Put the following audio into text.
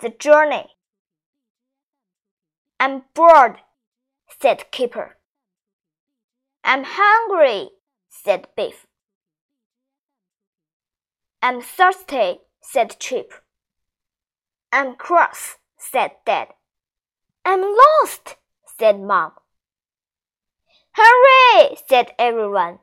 the journey. I'm bored, said Kipper. I'm hungry, said Biff. I'm thirsty, said Chip. I'm cross, said Dad. I'm lost, said Mom. Hurry, said everyone.